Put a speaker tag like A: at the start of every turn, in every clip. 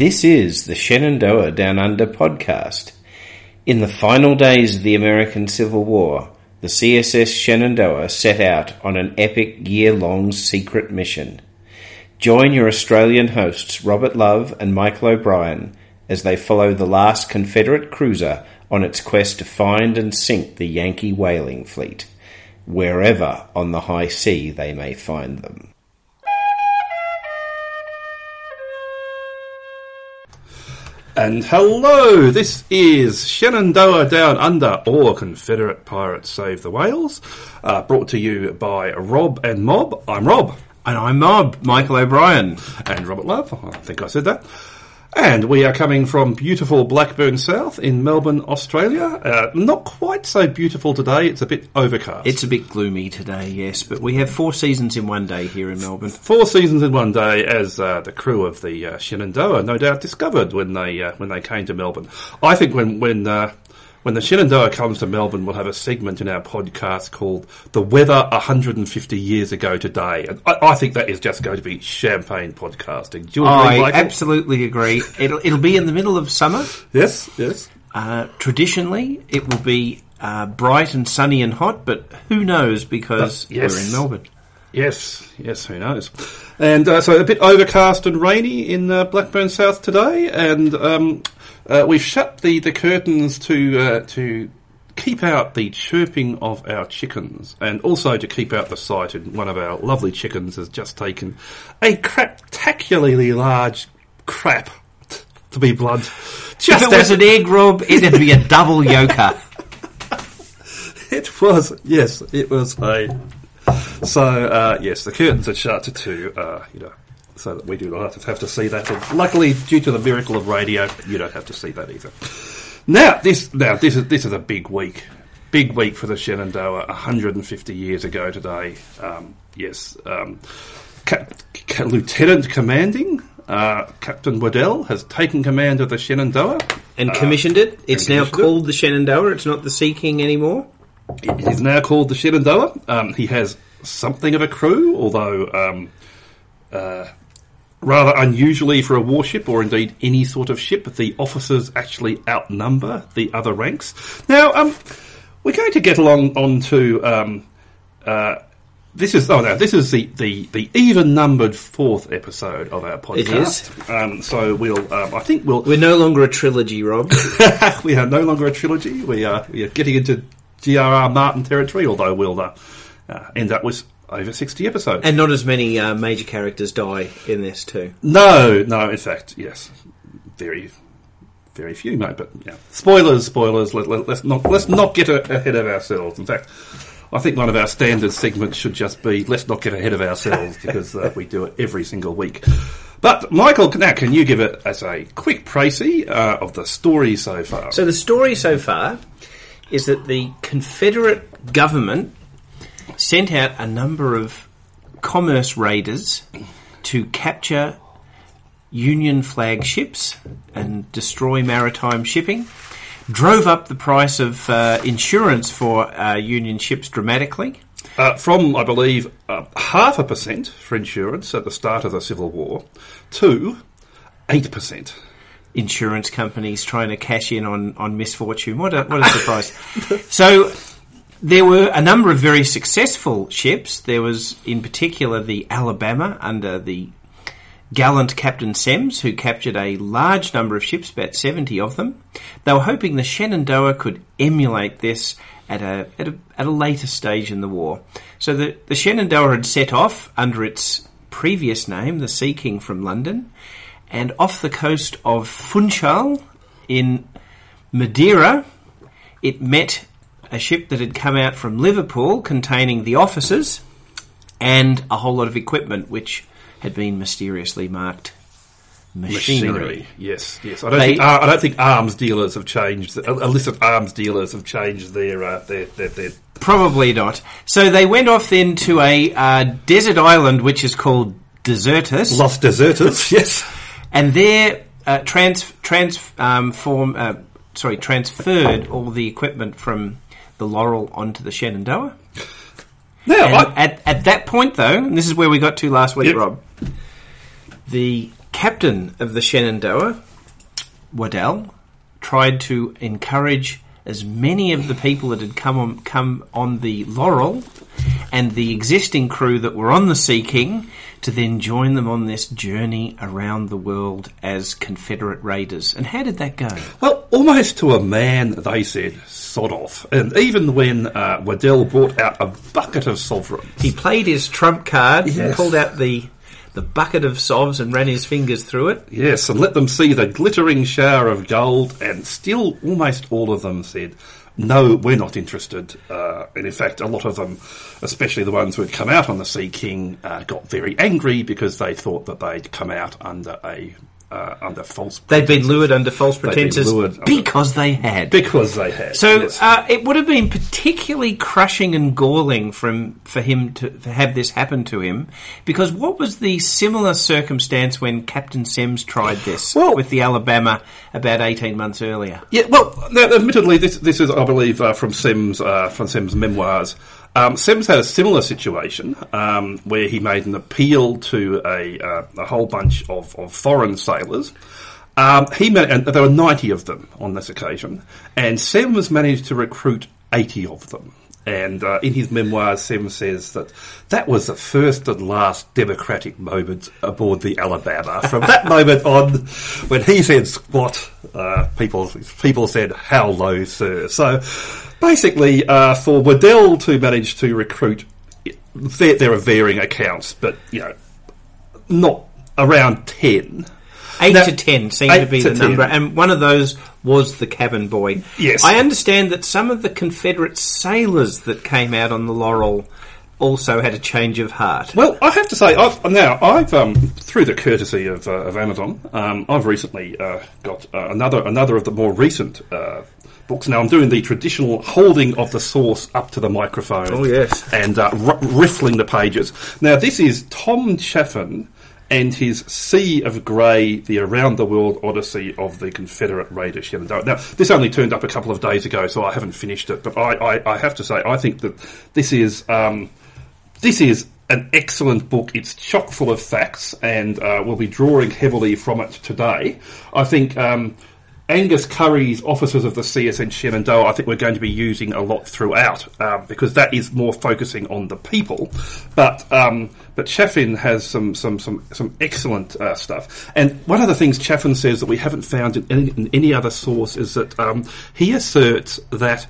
A: This is the Shenandoah Down Under podcast. In the final days of the American Civil War, the CSS Shenandoah set out on an epic year long secret mission. Join your Australian hosts Robert Love and Michael O'Brien as they follow the last Confederate cruiser on its quest to find and sink the Yankee whaling fleet, wherever on the high sea they may find them.
B: And hello, this is Shenandoah Down Under, or Confederate Pirates Save the Whales, uh, brought to you by Rob and Mob. I'm Rob.
A: And I'm Mob, Michael O'Brien.
B: And Robert Love, I think I said that. And we are coming from beautiful Blackburn South in Melbourne, Australia. Uh, not quite so beautiful today, it's a bit overcast.
A: It's a bit gloomy today, yes, but we have four seasons in one day here in Melbourne.
B: Four seasons in one day, as uh, the crew of the uh, Shenandoah no doubt discovered when they uh, when they came to Melbourne. I think when when uh, when the Shenandoah comes to Melbourne, we'll have a segment in our podcast called "The Weather 150 Years Ago Today," and I, I think that is just going to be champagne podcasting. Do you agree,
A: I absolutely agree. It'll, it'll be in the middle of summer.
B: Yes, yes.
A: Uh, traditionally, it will be uh, bright and sunny and hot, but who knows because
B: yes.
A: we're in Melbourne.
B: Yes, yes, who knows? And uh, so a bit overcast and rainy in uh, Blackburn South today, and um, uh, we've shut the, the curtains to uh, to keep out the chirping of our chickens, and also to keep out the sight. And one of our lovely chickens has just taken a craptacularly large crap, to be blunt.
A: If
B: Just
A: it was
B: as-
A: an egg rob, it'd be a double yoker.
B: It was, yes, it was a. So, uh, yes, the curtains are shut to two, uh, you know, so that we do not have to see that. And luckily, due to the miracle of radio, you don't have to see that either. Now, this now this is this is a big week, big week for the Shenandoah. 150 years ago today, um, yes, um, Ca- Ca- Lieutenant Commanding uh, Captain Waddell has taken command of the Shenandoah.
A: And commissioned it. It's now
B: commissioned it.
A: called the Shenandoah. It's not the Sea King anymore.
B: It is now called the Shenandoah. Um, he has something of a crew, although um, uh, rather unusually for a warship, or indeed any sort of ship, the officers actually outnumber the other ranks. Now, um, we're going to get along on to. Um, uh, this is oh no, this is the, the, the even numbered fourth episode of our podcast. Um, so we'll um, I think we'll
A: We're no longer a trilogy, Rob.
B: we are no longer a trilogy. We are we are getting into G.R.R. Martin territory, although we'll uh, uh, end up with over sixty episodes.
A: and not as many uh, major characters die in this too.
B: no, no, in fact, yes, very, very few, mate. But yeah, spoilers, spoilers. Let, let, us not let's not get a, ahead of ourselves. In fact. I think one of our standard segments should just be let's not get ahead of ourselves because uh, we do it every single week. But Michael, now can you give it as a quick précis uh, of the story so far?
A: So the story so far is that the Confederate government sent out a number of commerce raiders to capture Union flag ships and destroy maritime shipping. Drove up the price of uh, insurance for uh, Union ships dramatically.
B: Uh, from, I believe, uh, half a percent for insurance at the start of the Civil War to 8%.
A: Insurance companies trying to cash in on, on misfortune. What a, what a surprise. so there were a number of very successful ships. There was, in particular, the Alabama under the gallant Captain Semmes, who captured a large number of ships, about 70 of them. They were hoping the Shenandoah could emulate this at a, at a, at a later stage in the war. So the, the Shenandoah had set off under its previous name, the Sea King from London, and off the coast of Funchal in Madeira, it met a ship that had come out from Liverpool containing the officers and a whole lot of equipment which had been mysteriously marked machinery.
B: Yes, yes. I don't,
A: They-
B: think, uh, I don't think arms dealers have changed, illicit arms dealers have changed their, uh, their, their, their
A: Probably not. So they went off then to a uh, desert island which is called Desertas.
B: Los Deserters, yes.
A: And there uh, trans transform um, uh, sorry transferred all the equipment from the Laurel onto the Shenandoah.
B: I,
A: at at that point, though, and this is where we got to last week,
B: Yep.
A: Rob. The captain of the Shenandoah, Waddell, tried to encourage as many of the people that had come on, come on the Laurel and the existing crew that were on the Sea King to then join them on this journey around the world as Confederate raiders. And how did that go?
B: Well, almost to a man, they said, sod off. And even when uh, Waddell brought out a bucket of sovereigns,
A: He played his trump card,
B: Yes.
A: pulled out the the bucket of sovs and ran his fingers through it.
B: Yes, and let them see the glittering shower of gold, and still almost all of them said, no, we're not interested. Uh, and in fact, a lot of them, especially the ones who had come out on the Sea King, uh, got very angry because they thought that they'd come out under a uh, under false.
A: They'd been lured under false pretenses
B: lured under-
A: because they had.
B: because they had.
A: So
B: yes.
A: uh, it would have been particularly crushing and galling from for him to, to have this happen to him, because what was the similar circumstance when Captain Semmes tried this
B: Well-
A: with the Alabama about eighteen months earlier?
B: Yeah, well, now, admittedly, this this is, I believe, uh, from Semmes uh, from Semmes' memoirs. Um, Semmes had a similar situation um, where he made an appeal to a, uh, a whole bunch of, of foreign sailors. Um, he ma- and there were ninety of them on this occasion, and Semmes managed to recruit eighty of them. And uh, in his memoirs, Semmes says that that was the first and last democratic moment aboard the Alabama. From that moment on, when he said squat, uh, people people said how low, sir. So basically, uh, for Waddell to manage to recruit, there, there are varying accounts, but you know, not around ten.
A: Eight
B: Now-
A: to ten seemed to be
B: to
A: the number, and one of those was the cabin boy.
B: Yes.
A: I understand that some of the Confederate sailors that came out on the Laurel also had a change of heart.
B: Well, I have to say, I've, now I've um, through the courtesy of, uh, of Amazon, um, I've recently uh, got uh, another another of the more recent uh, books. Now I'm doing the traditional holding of the source up to the microphone.
A: Oh, yes.
B: and uh, r- riffling the pages. Now this is Tom Chaffin. And his Sea of Grey, the Around the World Odyssey of the Confederate Raider Shenandoah. Now, this only turned up a couple of days ago, so I haven't finished it. But I, I, I have to say, I think that this is um, this is an excellent book. It's chock full of facts, and uh, we'll be drawing heavily from it today. I think um, Angus Curry's Officers of the CSN Shenandoah, I think we're going to be using a lot throughout um, because that is more focusing on the people. But um, but Chaffin has some some some some excellent uh, stuff. And one of the things Chaffin says that we haven't found in any, in any other source is that um, he asserts that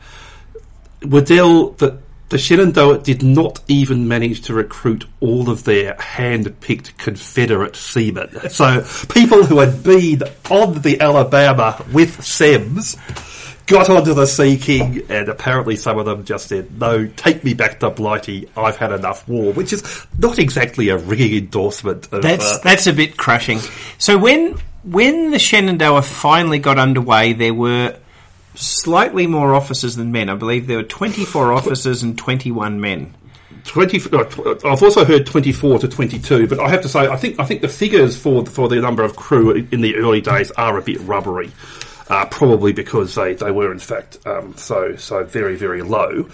B: Waddell that the Shenandoah did not even manage to recruit all of their hand-picked Confederate seamen. So people who had been on the Alabama with Semmes got onto the Sea King, and apparently some of them just said, "No, take me back to Blighty. I've had enough war," which is not exactly a ringing endorsement. Of,
A: That's
B: uh,
A: that's a bit crushing. So when when the Shenandoah finally got underway, there were slightly more officers than men. I believe there were 24 officers and 21 men.
B: 20, uh, I've also heard 24 to 22, but I have to say, I think I think the figures for for the number of crew in the early days are a bit rubbery, uh, probably because they, they were in fact um, so so very very low.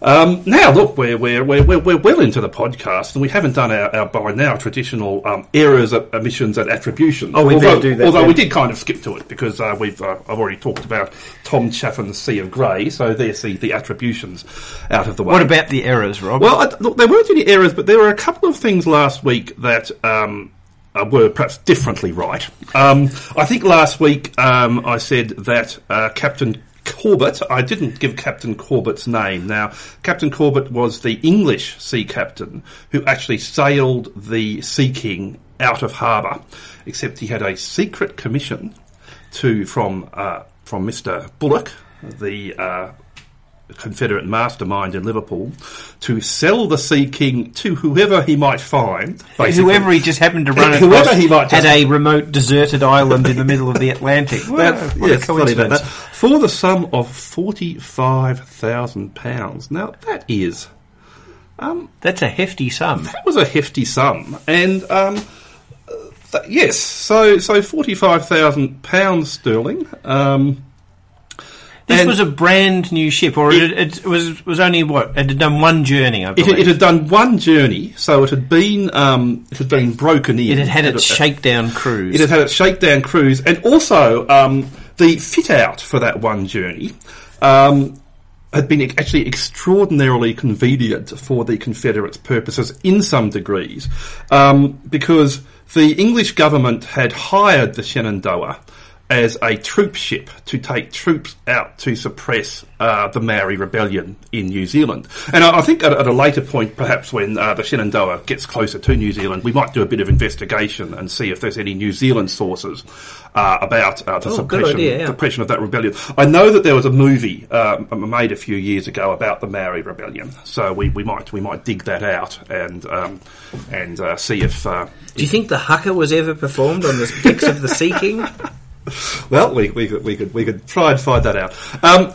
B: Um, now look, we're, we're we're we're we're well into the podcast, and we haven't done our, our by now traditional um, errors, omissions, and attributions.
A: Oh, we
B: although,
A: do that
B: Although
A: then.
B: we did kind of skip to it because uh, we've uh, I've already talked about Tom Chaffin's Sea of Grey, so there's the, the attributions out of the way.
A: What about the errors, Rob?
B: Well, I, look, there weren't any errors, but there were a couple of things last week that um, uh, were perhaps differently right. Um, I think last week um, I said that uh, Captain Corbett, I didn't give Captain Corbett's name. Now, Captain Corbett was the English sea captain who actually sailed the Sea King out of harbour, except he had a secret commission to from uh, from Mr. Bullock, the uh, Confederate mastermind in Liverpool to sell the Sea King to whoever he might find. basically.
A: Whoever he just happened to run
B: Whoever
A: across
B: he might
A: at a remote deserted island in the middle of the Atlantic.
B: That-
A: Wow, what
B: yes,
A: a
B: funny
A: coincidence.
B: that. For the sum of forty-five thousand pounds. Now that is Um,
A: That's a hefty sum.
B: that was a hefty sum, and um, th- yes, so so forty-five thousand pounds sterling. Um,
A: This was a brand new ship, or it, it, was was only what it had done one journey. I
B: It,
A: believe.
B: it had done one journey, so it had been um, it had been broken in.
A: It had had its
B: It-
A: shakedown cruise.
B: It had had its shakedown cruise, and also um, the fit out for that one journey um, had been actually extraordinarily convenient for the Confederates' purposes in some degrees, um, because the English government had hired the Shenandoah as a troop ship to take troops out to suppress uh, the Maori rebellion in New Zealand. And I, I think at, at a later point, perhaps when uh, the Shenandoah gets closer to New Zealand, we might do a bit of investigation and see if there's any New Zealand sources uh, about uh, the
A: Oh,
B: suppression,
A: idea, yeah.
B: suppression of that rebellion. I know that there was a movie uh, made a few years ago about the Maori rebellion, so we, we might we might dig that out and um, and uh, see if. Uh,
A: Do you think the haka was ever performed on the decks of the Sea King?
B: Well, we, we could we could we could try and find that out. Um,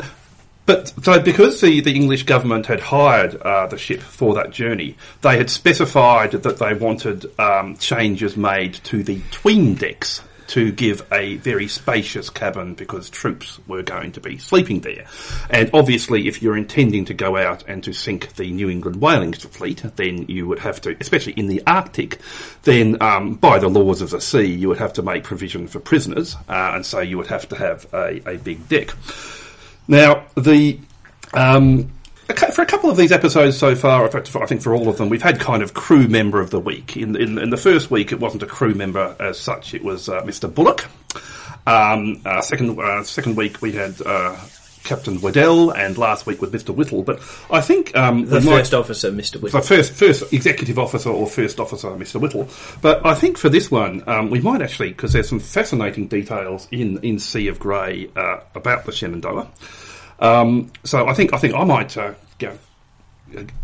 B: but so because the, the English government had hired uh, the ship for that journey, they had specified that they wanted um, changes made to the tween decks to give a very spacious cabin because troops were going to be sleeping there. And obviously, if you're intending to go out and to sink the New England whaling fleet, then you would have to, especially in the Arctic, then um, by the laws of the sea, you would have to make provision for prisoners, uh, and so you would have to have a, a big deck. Now, the um, for a couple of these episodes so far, in fact, for, I think for all of them, we've had kind of crew member of the week. In, in, in the first week, it wasn't a crew member as such; it was uh, Mr. Bullock. Um, uh, second uh, second week, we had uh, Captain Waddell, and last week with Mr. Whittle. But I think um,
A: The
B: we might-
A: first officer, Mr. Whittle.
B: the first first executive officer or first officer, Mr. Whittle. But I think for this one, um, we might actually because there's some fascinating details in in Sea of Grey uh, about the Shenandoah. Um, so I think I think I might uh, go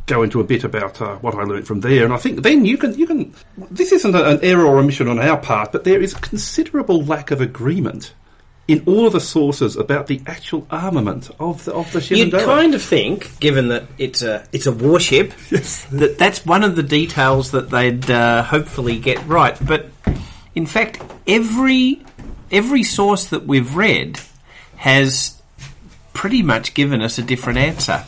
B: go into a bit about uh, what I learned from there, and I think then you can you can. This isn't a- an error or omission on our part, but there is a considerable lack of agreement. In all of the sources about the actual armament of the of the
A: You'd kind of think, given that it's a it's a warship, that that's one of the details that they'd uh, hopefully get right. But in fact, every every source that we've read has pretty much given us a different answer.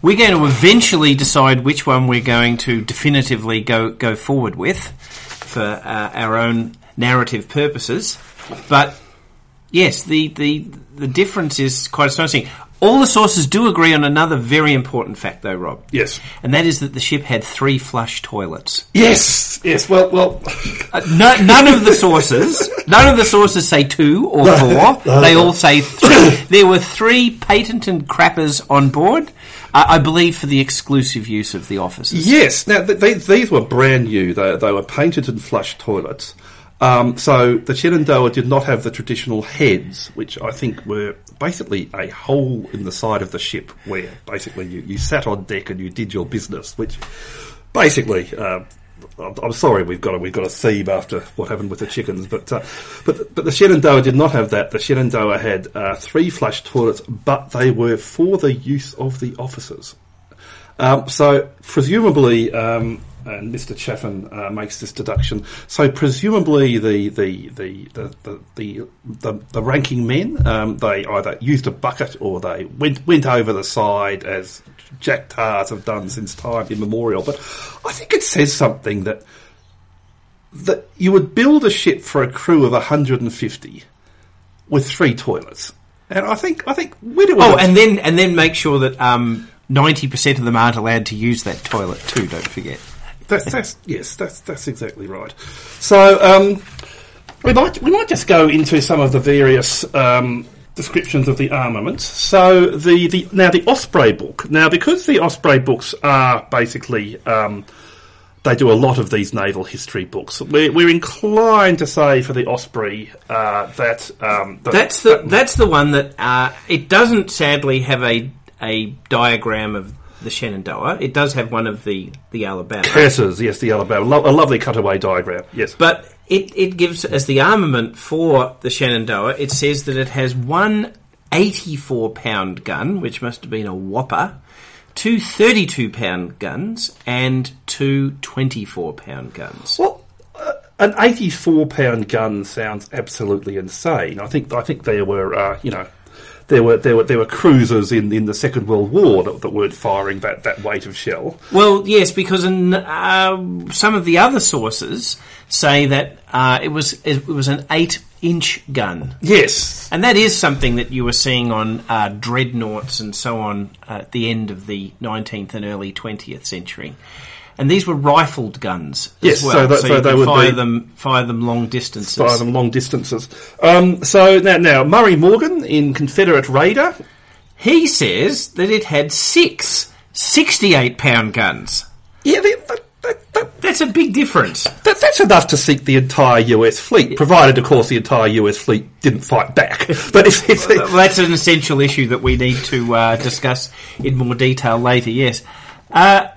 A: We're going to eventually decide which one we're going to definitively go go forward with for uh, our own narrative purposes, but Yes, the, the the difference is quite astonishing. All the sources do agree on another very important fact, though, Rob.
B: Yes.
A: and that is that the ship had three flush toilets.
B: Yes, yes. Well, well.
A: Uh, no, none of the sources, none of the sources say two or four. They all say three. There were three patented crappers on board, uh, I believe, for the exclusive use of the officers.
B: Yes. Now th- they, these were brand new. They, they were painted and flush toilets. Um, so the Shenandoah did not have the traditional heads, which I think were basically a hole in the side of the ship where basically you, you sat on deck and you did your business. Which basically, uh, I'm, sorry we've got a, we've got a theme after what happened with the chickens, but uh, but but the Shenandoah did not have that. The Shenandoah had uh, three flush toilets, but they were for the use of the officers. Um, so presumably, um, and Mr. Chaffin uh, makes this deduction. So presumably, the the the the the, the, the, the ranking men um, they either used a bucket or they went went over the side as Jack Tars have done since time immemorial. But I think it says something that that you would build a ship for a crew of 150 with three toilets. And I think I think where do we
A: Oh, and then and then make sure that um, ninety percent of them aren't allowed to use that toilet too. Don't forget.
B: That's, that's yes, that's that's exactly right. So um, we might we might just go into some of the various um, descriptions of the armaments. So the, the now the Osprey book. Now because the Osprey books are basically um, they do a lot of these naval history books. We're, we're inclined to say for the Osprey uh, that, um, that
A: That's the that's the one that uh, it doesn't sadly have a a diagram of the Shenandoah. It does have one of the the Alabama,
B: Curses, yes, the Alabama, Lo- a lovely cutaway diagram. Yes,
A: but it it gives as the armament for the Shenandoah. It says that it has one 84 pound gun, which must have been a whopper. Two 32 pound guns and two 24 pound guns.
B: Well, uh, an eighty-four pound gun sounds absolutely insane. I think I think there were uh, you know there were there were there were cruisers in, in the Second World War that, that weren't firing that, that weight of shell.
A: Well, yes, because in, uh, some of the other sources say that uh, it was it was an eight-inch gun,
B: Yes,
A: and that is something that you were seeing on uh, dreadnoughts and so on at the end of the 19th and early 20th century. And these were rifled guns as
B: Yes,
A: well,
B: so that-
A: so,
B: so
A: you
B: they
A: could
B: would
A: fire
B: be-
A: them fire them long distances.
B: fire them long distances. Um, so now now Murray Morgan in Confederate Raider.
A: He says that it had six 68 pound guns.
B: Yeah, that, that,
A: That's a big difference.
B: that, that's enough to sink the entire US fleet, provided, of course, the entire US fleet didn't fight back. But if, if
A: Well, that's an essential issue that we need to uh, discuss in more detail later, yes. Uh,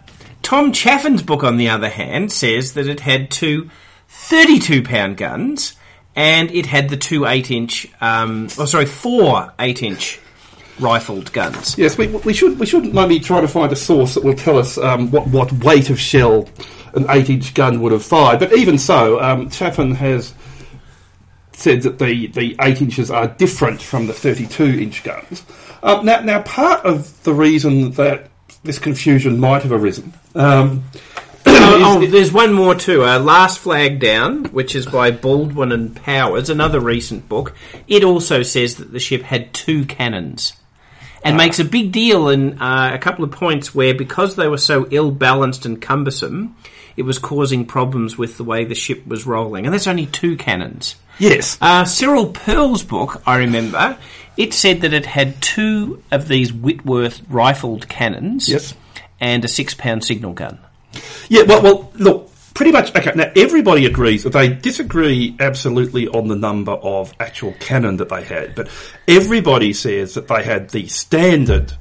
A: Tom Chaffin's book, on the other hand, says that it had two 32 pound guns and it had the two 8 inch, um, oh, sorry, four 8 inch rifled guns.
B: Yes, we, we should we should maybe try to find a source that will tell us um, what what weight of shell an eight inch gun would have fired. But even so, um, Chaffin has said that the, the eight inches are different from the thirty two inch guns. Um, now now part of the reason that this confusion might have arisen. Um,
A: oh, oh, there's one more too. Uh, Last Flag Down, which is by Baldwin and Powers, another recent book. It also says that the ship had two cannons. And makes a big deal in uh, a couple of points where, because they were so ill balanced and cumbersome, it was causing problems with the way the ship was rolling. And that's only two cannons.
B: yes,
A: Uh, Cyril Pearl's book, I remember, it said that it had two of these Whitworth rifled cannons
B: Yes.
A: and a six pound signal gun.
B: Yeah, well, well, look, pretty much. Okay, now everybody agrees that they disagree absolutely on the number of actual cannon that they had, but everybody says that they had the standard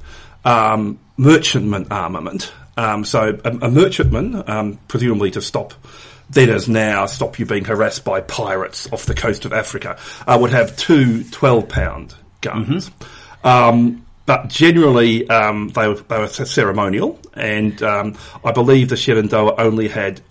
B: um, merchantman armament. Um, so a, a merchantman, um, presumably to stop. Then as now, stop you being harassed by pirates off the coast of Africa, uh, would have two 12 pound guns. Um, but generally, um, they, were, they were ceremonial, and um, I believe the Shenandoah only had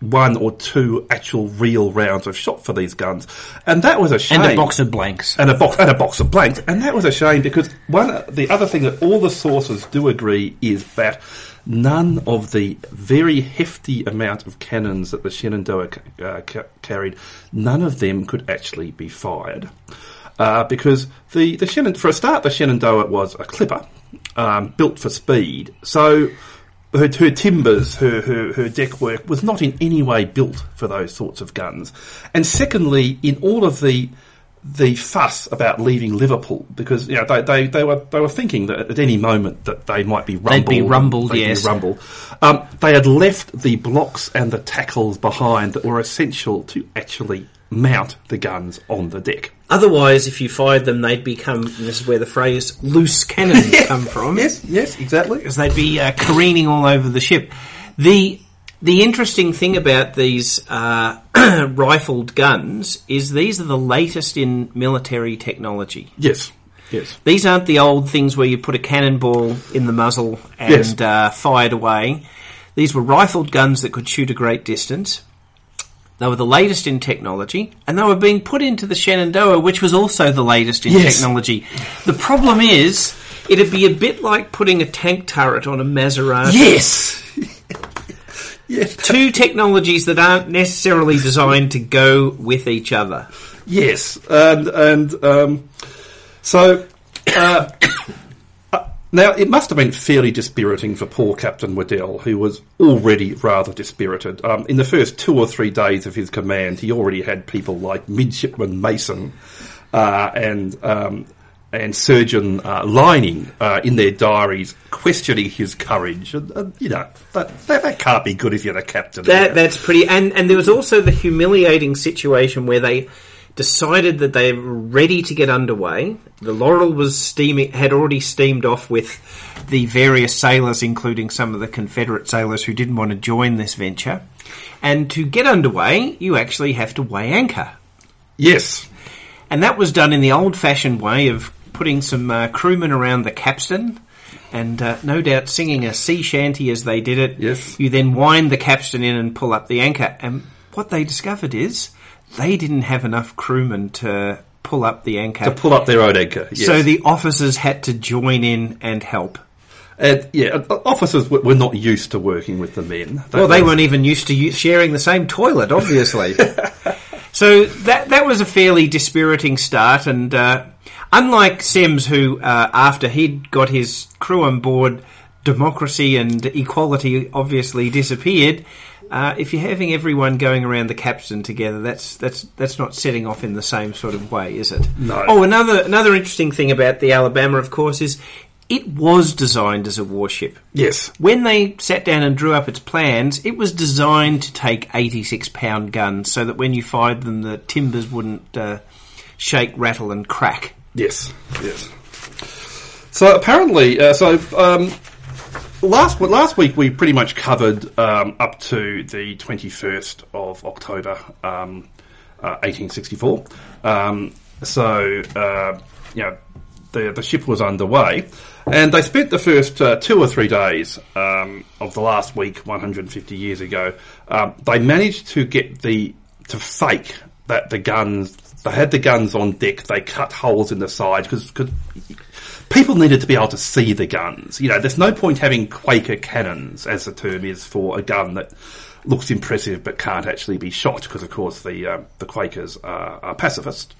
B: one or two actual real rounds of shot for these guns, and that was a shame.
A: And a box of blanks.
B: and a box and a box of blanks, and that was a shame because one the other thing that all the sources do agree is that none of the very hefty amount of cannons that the Shenandoah uh, ca- carried, none of them could actually be fired. Uh, because the, the Shenan, for a start, the Shenandoah was a clipper, um, built for speed. So her, her timbers, her, her, her deck work was not in any way built for those sorts of guns. And secondly, in all of the the fuss about leaving Liverpool, because you know they, they, they were they were thinking that at any moment that they might be rumbled.
A: be rumbled,
B: they'd be
A: yes.
B: rumbled. Um, they had left the blocks and the tackles behind that were essential to actually mount the guns on the deck.
A: Otherwise, if you fired them, they'd become, and this is where the phrase loose cannons come from.
B: Yes, yes, exactly.
A: Because they'd be uh, careening all over the ship. The the interesting thing about these uh, rifled guns is these are the latest in military technology.
B: Yes, yes.
A: These aren't the old things where you put a cannonball in the muzzle and
B: Yes.
A: uh, fired away. These were rifled guns that could shoot a great distance. They were the latest in technology, and they were being put into the Shenandoah, which was also the latest in
B: Yes.
A: technology. The problem is, it'd be a bit like putting a tank turret on a Maserati.
B: Yes. yes.
A: Two technologies that aren't necessarily designed to go with each other.
B: Yes, and and um, so uh, uh, now it must have been fairly dispiriting for poor Captain Waddell, who was already rather dispirited. Um, in the first two or three days of his command, he already had people like Midshipman Mason uh, and. Um, and Surgeon uh, Lining uh, in their diaries questioning his courage. And, you know, that, that, that can't be good if you're the captain.
A: That that's pretty. And and there was also the humiliating situation where they decided that they were ready to get underway. The Laurel was steaming, had already steamed off with the various sailors, including some of the Confederate sailors who didn't want to join this venture. And to get underway, you actually have to weigh anchor.
B: yes.
A: And that was done in the old fashioned way of putting some uh, crewmen around the capstan and uh, no doubt singing a sea shanty as they did it.
B: Yes.
A: You then wind the capstan in and pull up the anchor. And what they discovered is they didn't have enough crewmen to pull up the anchor.
B: to pull up their own anchor. Yes.
A: So the officers had to join in and help.
B: and yeah, uh, officers were not used to working with the men.
A: Well, they
B: was-
A: weren't even used to sharing the same toilet, obviously. so that that was a fairly dispiriting start, and uh, unlike Semmes, who uh, after he'd got his crew on board, democracy and equality obviously disappeared. Uh, if you're having everyone going around the capstan together, that's that's that's not setting off in the same sort of way, is it?
B: No.
A: Oh, another another interesting thing about the Alabama, of course, is it was designed as a warship.
B: Yes.
A: When they sat down and drew up its plans, it was designed to take 86 pound guns so that when you fired them, the timbers wouldn't uh, shake, rattle, and crack.
B: Yes, yes. So apparently, uh, so um, last last week we pretty much covered um, up to the twenty first of October, um, uh, eighteen sixty four. Um, so uh, you know the the ship was underway, and they spent the first uh, two or three days um, of the last week, one hundred and fifty years ago. Um, they managed to get the to fake that the guns they had the guns on deck. They cut holes in the sides because people needed to be able to see the guns. You know, there's no point having Quaker cannons, as the term is for a gun that looks impressive but can't actually be shot, because of course the uh, the Quakers are, are pacifist.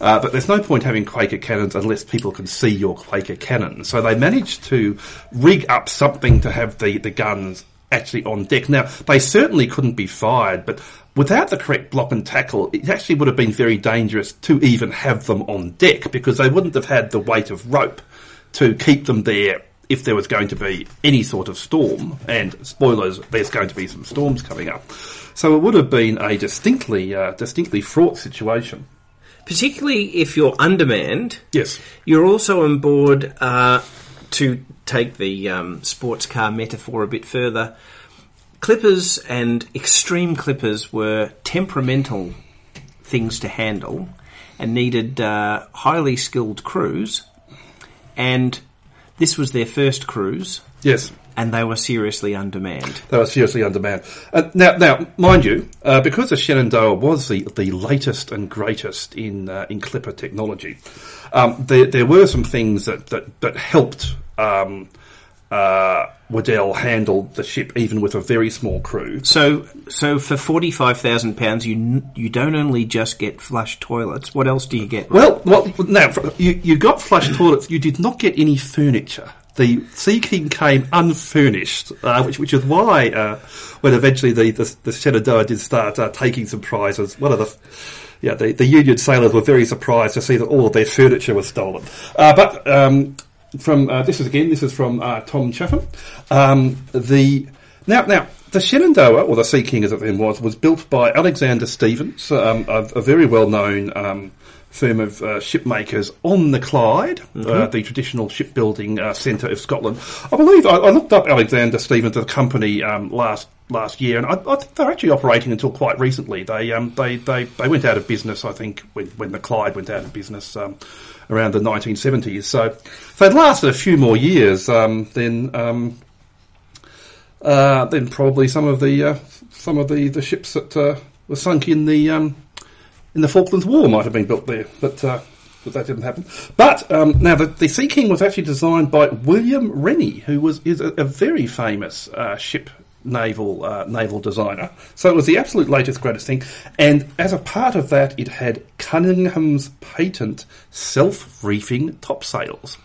B: Uh, but there's no point having Quaker cannons unless people can see your Quaker cannon. So they managed to rig up something to have the, the guns actually on deck. Now, they certainly couldn't be fired, but without the correct block and tackle, it actually would have been very dangerous to even have them on deck because they wouldn't have had the weight of rope to keep them there if there was going to be any sort of storm. And spoilers, there's going to be some storms coming up. So it would have been a distinctly, uh, distinctly fraught situation.
A: Particularly if you're undermanned,
B: Yes.
A: you're also on board uh, to take the um, sports car metaphor a bit further. Clippers and extreme clippers were temperamental things to handle and needed uh, highly skilled crews. And this was their first cruise,
B: Yes.
A: and they were seriously undermanned.
B: They were seriously undermanned. Uh, now, now, mind you, uh, because the Shenandoah was the, the latest and greatest in uh, in clipper technology, um, there, there were some things that that, that helped um, uh, Waddell handled the ship even with a very small crew.
A: So, so for forty five thousand pounds, you you don't only just get flush toilets. What else do you get?
B: Well, well, now you you got flush toilets. You did not get any furniture. The Sea King came unfurnished, uh, which which is why uh, when eventually the the, the Shenandoah did start uh, taking some prizes, one of the yeah the, the Union sailors were very surprised to see that all of their furniture was stolen. Uh, but um, from uh, this is again this is from uh, Tom Chaffin. Um, the now now. The Shenandoah, or the Sea King as it then was, was built by Alexander Stevens, um, a, a very well-known um, firm of uh, shipmakers on the Clyde, uh, the traditional shipbuilding uh, centre of Scotland. I believe I, I looked up Alexander Stevens, the company, um, last last year, and I, I think they're actually operating until quite recently. They um, they, they they went out of business, I think, when, when the Clyde went out of business. Um, Around the 1970s, so if they'd lasted a few more years, um, then um, uh, then probably some of the uh, some of the, the ships that uh, were sunk in the um, in the Falklands War might have been built there, but uh, but that didn't happen. But um, now the, the Sea King was actually designed by William Rennie, who was is a, a very famous uh, ship naval uh, naval designer. So it was the absolute latest greatest thing, and as a part of that, it had Cunningham's patent self reefing topsails.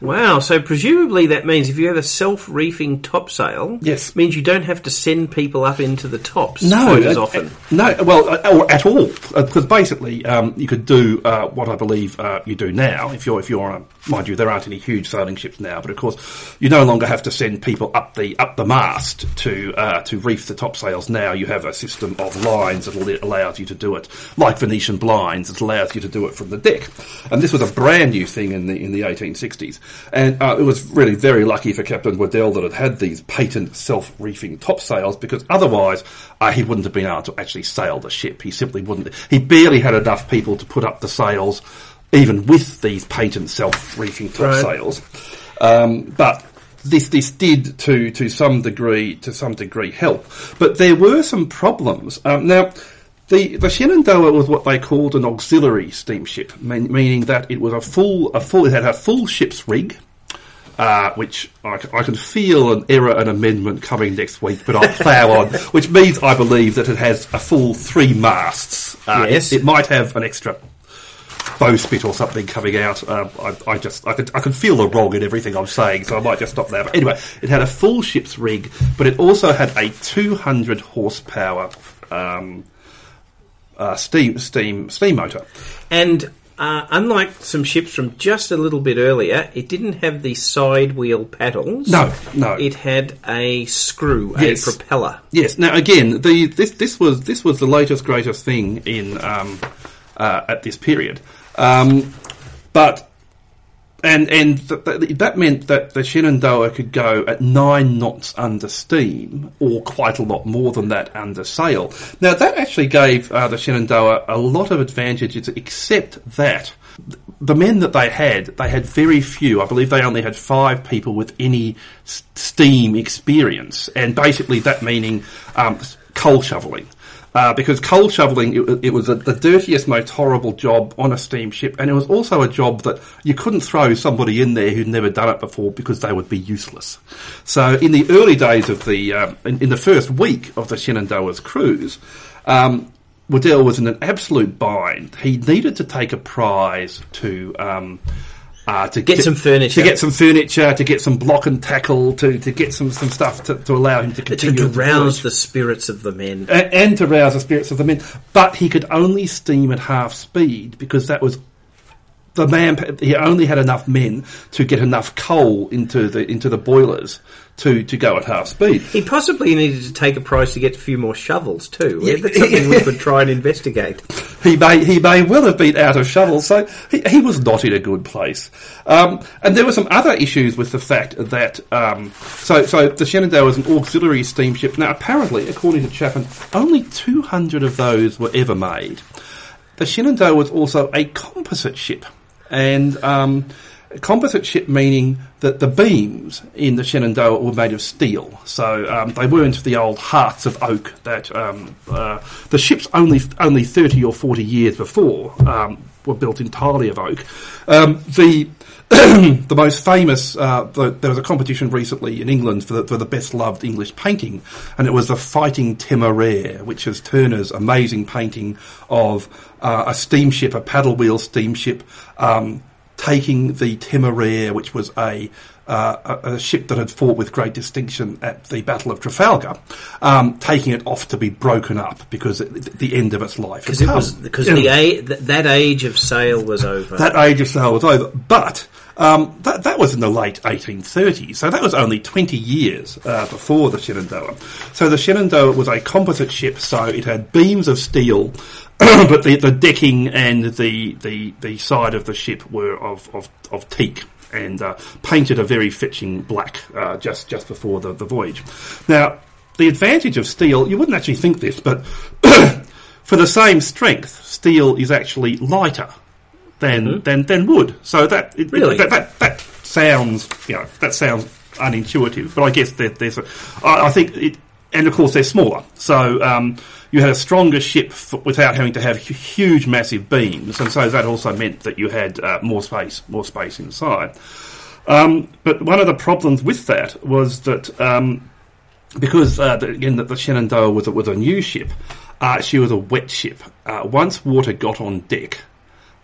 A: Wow! So presumably that means if you have a self-reefing topsail,
B: Yes.
A: means you don't have to send people up into the tops
B: No,
A: quite as
B: uh,
A: often.
B: uh, no, well, uh, or at all, because basically um, you could do uh, what I believe uh, you do now. If you're, if you're, on a, mind you, there aren't any huge sailing ships now, but of course you no longer have to send people up the up the mast to uh, to reef the topsails. Now you have a system of lines that allows you to do it, like Venetian blinds, it allows you to do it from the deck. And this was a brand new thing in the in the 1860s, and uh, it was really very lucky for Captain Waddell that it had these patent self-reefing topsails because otherwise uh, he wouldn't have been able to actually sail the ship. He simply wouldn't. He barely had enough people to put up the sails, even with these patent self-reefing topsails. Um, but this this did to to some degree to some degree help, but there were some problems. Um, now, The the Shenandoah was what they called an auxiliary steamship, mean, meaning that it was a full a full it had a full ship's rig, uh, which I can feel an error and amendment coming next week, but I'll plough on. Which means I believe that it has a full three masts. Uh, it-
A: Yes.
B: it, might have an extra bowsprit or something coming out. Um, I, I just I can I can feel the wrong in everything I'm saying, so I might just stop there. But anyway, it had a full ship's rig, but it also had a 200 horsepower um, uh, steam steam steam motor.
A: And uh, unlike some ships from just a little bit earlier, it didn't have the side wheel paddles.
B: No, no.
A: It had a screw,
B: Yes.
A: a propeller.
B: Yes. Now again, the this this was this was the latest greatest thing in um, uh, at this period, um, but and and th- th- that meant that the Shenandoah could go at nine knots under steam, or quite a lot more than that under sail. Now that actually gave uh, the Shenandoah a lot of advantages, except that the men that they had, they had very few. I believe they only had five people with any steam experience, and basically that meaning um, coal shoveling. Uh, because coal shoveling, it, it was a, the dirtiest, most horrible job on a steamship, and it was also a job that you couldn't throw somebody in there who'd never done it before because they would be useless. So, in the early days of the, um, in, in the first week of the Shenandoah's cruise, um, Waddell was in an absolute bind. He needed to take a prize to. Um, uh, to
A: Get some furniture.
B: to get some furniture, to get some block and tackle, to, to get some, some stuff to, to allow him to
A: To,
B: continue
A: to rouse the spirits of the men.
B: and to rouse the spirits of the men. But he could only steam at half speed because that was the man. He only had enough men to get enough coal into the into the boilers to, to go at half speed.
A: He possibly needed to take a prize to get a few more shovels too. Yeah. That's something we could try and investigate.
B: He may he may well have been out of shovels, so he, he was not in a good place. Um, and there were some other issues with the fact that um, so so the Shenandoah was an auxiliary steamship. Now apparently, according to Chaffin, only two hundred of those were ever made. The Shenandoah was also a composite ship, and um, composite ship meaning that the beams in the Shenandoah were made of steel, so um, they weren't the old hearts of oak that um, uh, the ships only only thirty or forty years before um, were built entirely of oak. Um, the the most famous, uh, the, there was a competition recently in England for the, for the best loved English painting, and it was the Fighting Temeraire, which is Turner's amazing painting of uh, a steamship, a paddle wheel steamship, um, taking the Temeraire, which was a, uh, a, a ship that had fought with great distinction at the Battle of Trafalgar, um, taking it off to be broken up because it, the end of its life.
A: Because it was because the a, th- that age of sail was over.
B: That age of sail was over. But um, that, that was in the late 1830s, so that was only 20 years uh, before the Shenandoah. So the Shenandoah was a composite ship, so it had beams of steel, but the, the decking and the, the, the side of the ship were of, of, of teak. And uh, painted a very fetching black uh, just just before the, the voyage. Now, the advantage of steel, you wouldn't actually think this, but for the same strength, steel is actually lighter than than, than wood. So that it,
A: Really?
B: that, that that sounds you know that sounds unintuitive, but I guess there, there's a I, I think it. And of course, they're smaller, so um, you had a stronger ship f- without having to have huge, massive beams, and so that also meant that you had uh, more space, more space inside. Um, but one of the problems with that was that um, because uh, the, again that the Shenandoah was a, was a new ship, uh, she was a wet ship. Uh, once water got on deck.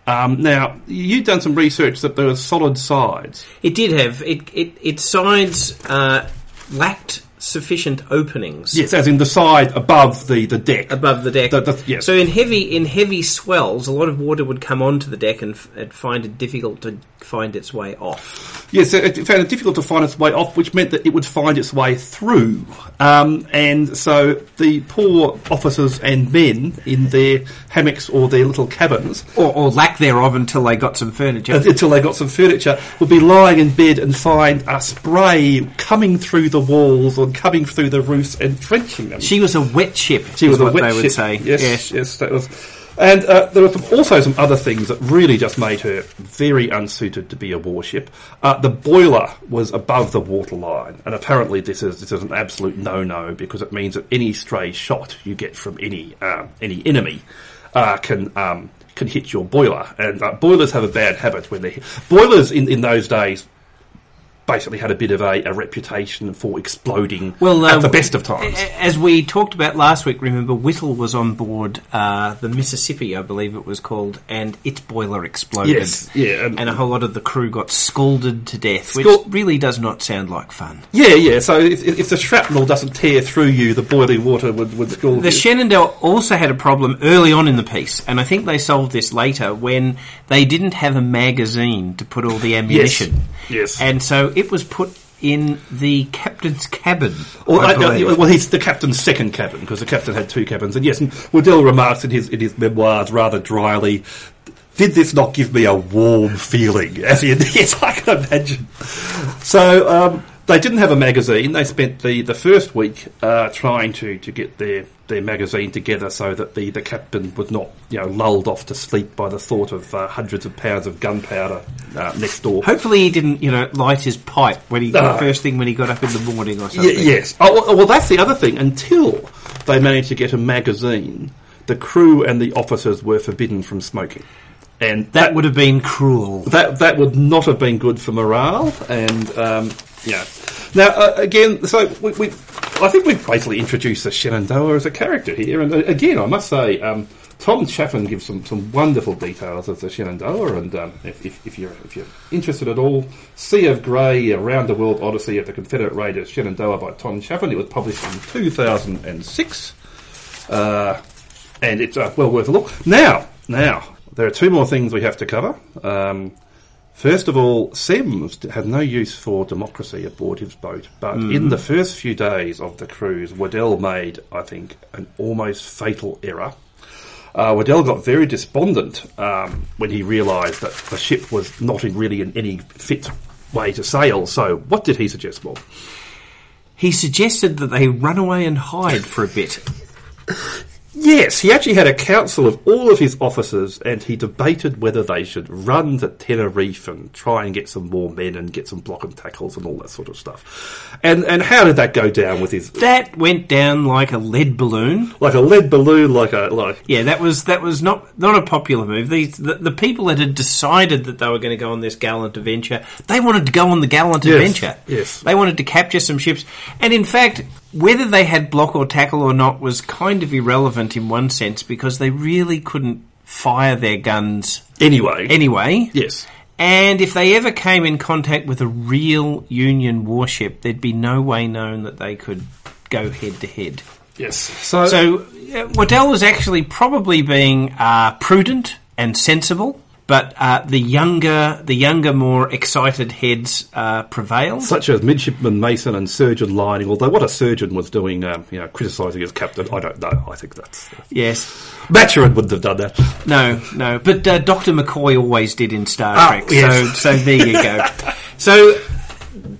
B: Um, now you've done some research that there were solid sides.
A: It did have it. It its sides uh, lacked sufficient openings
B: Yes, as in the side above the, the deck.
A: above the deck.
B: The- the- yes.
A: So in heavy in heavy swells, a lot of water would come onto the deck and, f- and find it difficult to find its way off.
B: Yes, it it found it difficult to find its way off, which meant that it would find its way through. Um, and so the poor officers and men in their hammocks or their little cabins
A: Or, or lack thereof until they got some furniture.
B: until they got some furniture, would be lying in bed and find a spray coming through the walls or coming through the roofs and drenching them.
A: She was a wet ship.
B: She was a
A: what
B: wet
A: they would
B: ship.
A: say.
B: Yes, yes, that was. And uh, there were some, also some other things that really just made her very unsuited to be a warship. Uh, the boiler was above the waterline, and apparently this is this is an absolute no-no because it means that any stray shot you get from any um, any enemy uh, can um, can hit your boiler. And uh, boilers have a bad habit when they boilers in, in those days basically had a bit of a, a reputation for exploding
A: Well,
B: at
A: uh,
B: the best of times.
A: As we talked about last week, remember Whittle was on board uh, the Mississippi, I believe it was called, and its boiler exploded.
B: Yes, yeah, and-
A: and, a whole lot of the crew got scalded to death, which
B: Scald-
A: really does not sound like fun.
B: Yeah, yeah. So if, if the shrapnel doesn't tear through you, the boiling water would would scald
A: The
B: you.
A: Shenandoah also had a problem early on in the piece, and I think they solved this later when they didn't have a magazine to put all the ammunition.
B: Yes.
A: And so it was put in the captain's cabin.
B: Well,
A: I
B: I- I- well, he's the captain's second cabin because the captain had two cabins. And yes, and Waddell remarks in his in his memoirs rather dryly, "Did this not give me a warm feeling?" As in, yes, I can imagine. So um, they didn't have a magazine. They spent the, the first week uh, trying to, to get their, their magazine together so that the, the captain was not you know lulled off to sleep by the thought of uh, hundreds of pounds of gunpowder uh, next door.
A: Hopefully he didn't, you know, light his pipe when he the first thing when he got up in the morning or
B: Y-
A: something.
B: yes. Oh, well, well, that's the other thing. Until they managed to get a magazine, the crew and the officers were forbidden from smoking, and
A: That would have been cruel.
B: that that would not have been good for morale. And um, yeah. Now uh, again, so we, we, I think we've basically introduced the Shenandoah as a character here. And uh, again, I must say. Um, Tom Chaffin gives some, some wonderful details of the Shenandoah, and um, if, if, if you're if you're interested at all, Sea of Grey, Around the World Odyssey of the Confederate Raiders, Shenandoah by Tom Chaffin. It was published in 2006, uh, and it's uh, well worth a look. Now, now there are two more things we have to cover. Um, First of all, Semmes had no use for democracy aboard his boat, but in the first few days of the cruise, Waddell made, I think, an almost fatal error. Uh, Waddell got very despondent um, when he realised that the ship was not in really in any fit way to sail. So, what did he suggest, Bob?
A: He suggested that they run away and hide for a bit.
B: Yes, he actually had a council of all of his officers, and he debated whether they should run to Tenerife and try and get some more men and get some block and tackles and all that sort of stuff. And and how did that go down with his
A: That went down like a lead balloon.
B: like a lead balloon, like a like
A: Yeah, that was that was not not a popular move. These the, the people that had decided that they were going to go on this gallant adventure, they wanted to go on the gallant
B: Yes,
A: adventure.
B: yes.
A: they wanted to capture some ships, and in fact, whether they had block or tackle or not was kind of irrelevant in one sense because they really couldn't fire their guns
B: anyway.
A: anyway.
B: yes.
A: And if they ever came in contact with a real Union warship, there'd be no way known that they could go head to head.
B: Yes. So,
A: So uh, Waddell was actually probably being uh, prudent and sensible, but uh, the younger, the younger, more excited heads uh, prevailed.
B: such as midshipman Mason and surgeon Lining, although what a surgeon was doing, um, you know, criticising his captain, I don't know. I think that's
A: yes,
B: Maturin wouldn't have done that.
A: no, no, but uh, Doctor McCoy always did in Star
B: Ah,
A: Trek.
B: yes.
A: So, so there you go. so.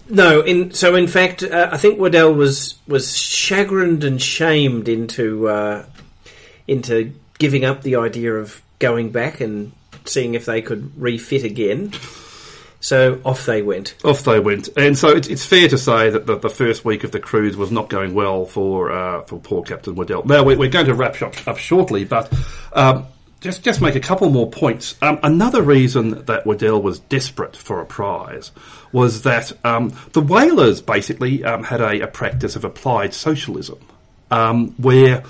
A: No, in so in fact, uh, I think Waddell was was chagrined and shamed into uh, into giving up the idea of going back and seeing if they could refit again. So off they went.
B: Off they went, and so it's, it's fair to say that the, the first week of the cruise was not going well for uh, for poor Captain Waddell. Now we're, we're going to wrap up, up shortly, but um, just just make a couple more points. Um, another reason that Waddell was desperate for a prize was that um, the whalers basically um, had a, a practice of applied socialism, um, where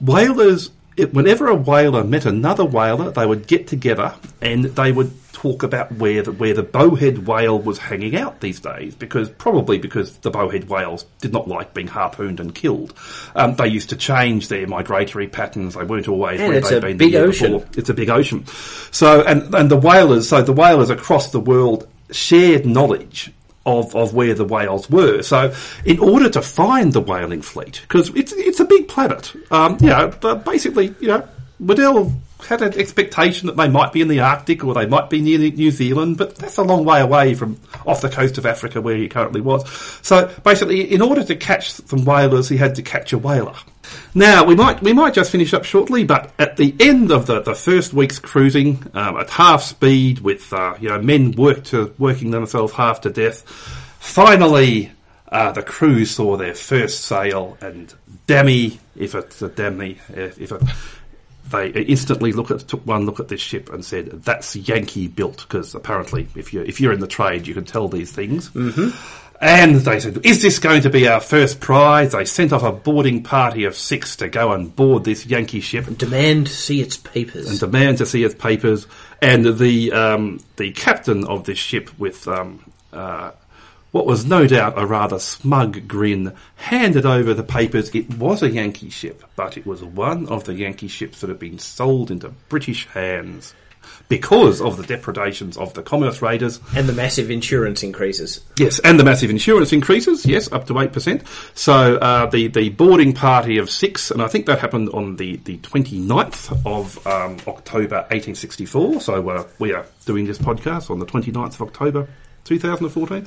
B: whalers. It, whenever a whaler met another whaler, they would get together and they would talk about where the, where the bowhead whale was hanging out these days, because probably because the bowhead whales did not like being harpooned and killed. Um, they used to change their migratory patterns. They weren't always
A: And
B: where they'd been
A: big
B: the year
A: ocean.
B: before. It's a big ocean. So and and the whalers, so the whalers across the world shared knowledge. Of, of where the whales were. So, in order to find the whaling fleet, because it's it's a big planet, um, you know, but basically, you know, Waddell had an expectation that they might be in the Arctic or they might be near New Zealand, but that's a long way away from off the coast of Africa where he currently was. So basically, in order to catch some whalers, he had to catch a whaler. Now we might we might just finish up shortly, but at the end of the, the first week's cruising um, at half speed, with uh, you know men worked to working themselves half to death, finally uh, the crew saw their first sail, and dammy if it's a dammy if, it, they instantly look at took one look at this ship and said that's Yankee built because apparently if you if you're in the trade you can tell these things. Mm-hmm. And they said, is this going to be our first prize? They sent off a boarding party of six to go and board this Yankee ship And
A: Demand to see its papers.
B: and demand to see its papers. And the um, the captain of this ship, with um, uh, what was no doubt a rather smug grin, handed over the papers. It was a Yankee ship, but it was one of the Yankee ships that had been sold into British hands because of the depredations of the commerce raiders
A: and the massive insurance increases.
B: Yes, and the massive insurance increases, yes, up to 8%. So uh, the, the boarding party of six, and I think that happened on the, the 29th of um, October 1864. So uh, we are doing this podcast on the 29th of October 2014.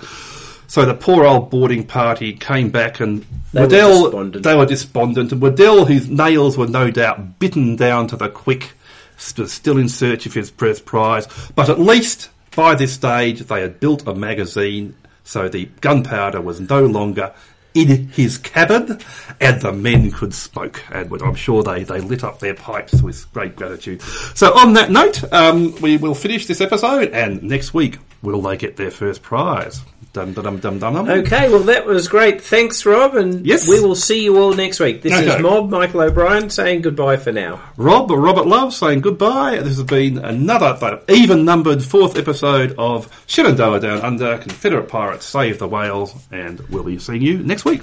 B: So the poor old boarding party came back and
A: They were
B: Waddell,
A: despondent.
B: they were despondent, and Waddell, whose nails were no doubt bitten down to the quick, still in search of his first prize. But at least by this stage, they had built a magazine, so the gunpowder was no longer in his cabin, and the men could smoke. And I'm sure they, they lit up their pipes with great gratitude. So on that note, um, we will finish this episode, and next week, will they get their first prize? Dum dum dum dum dum.
A: Okay, well that was great. Thanks, Rob, and
B: Yes.
A: we will see you all next week. This is
B: Okay.
A: Mob Michael O'Brien saying goodbye for now.
B: Rob, Robert Love saying goodbye. This has been another even numbered fourth episode of Shenandoah Down Under, Confederate Pirates Save the Whales, and we'll be seeing you next week.